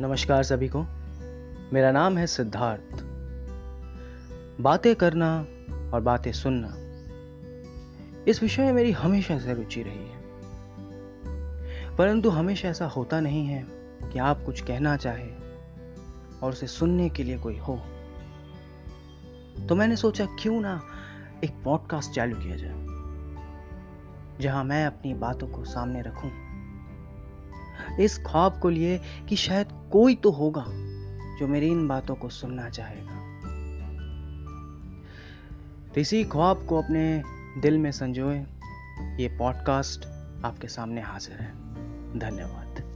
नमस्कार सभी को। मेरा नाम है सिद्धार्थ। बातें करना और बातें सुनना, इस विषय में मेरी हमेशा से रुचि रही है। परंतु हमेशा ऐसा होता नहीं है कि आप कुछ कहना चाहे और उसे सुनने के लिए कोई हो। तो मैंने सोचा क्यों ना एक पॉडकास्ट चालू किया जाए, जहाँ मैं अपनी बातों को सामने रखूँ। इस ख्वाब को लिए कि शायद कोई तो होगा जो मेरी इन बातों को सुनना चाहेगा। तो इसी ख्वाब को अपने दिल में संजोए। ये पॉडकास्ट आपके सामने हाजिर है। धन्यवाद।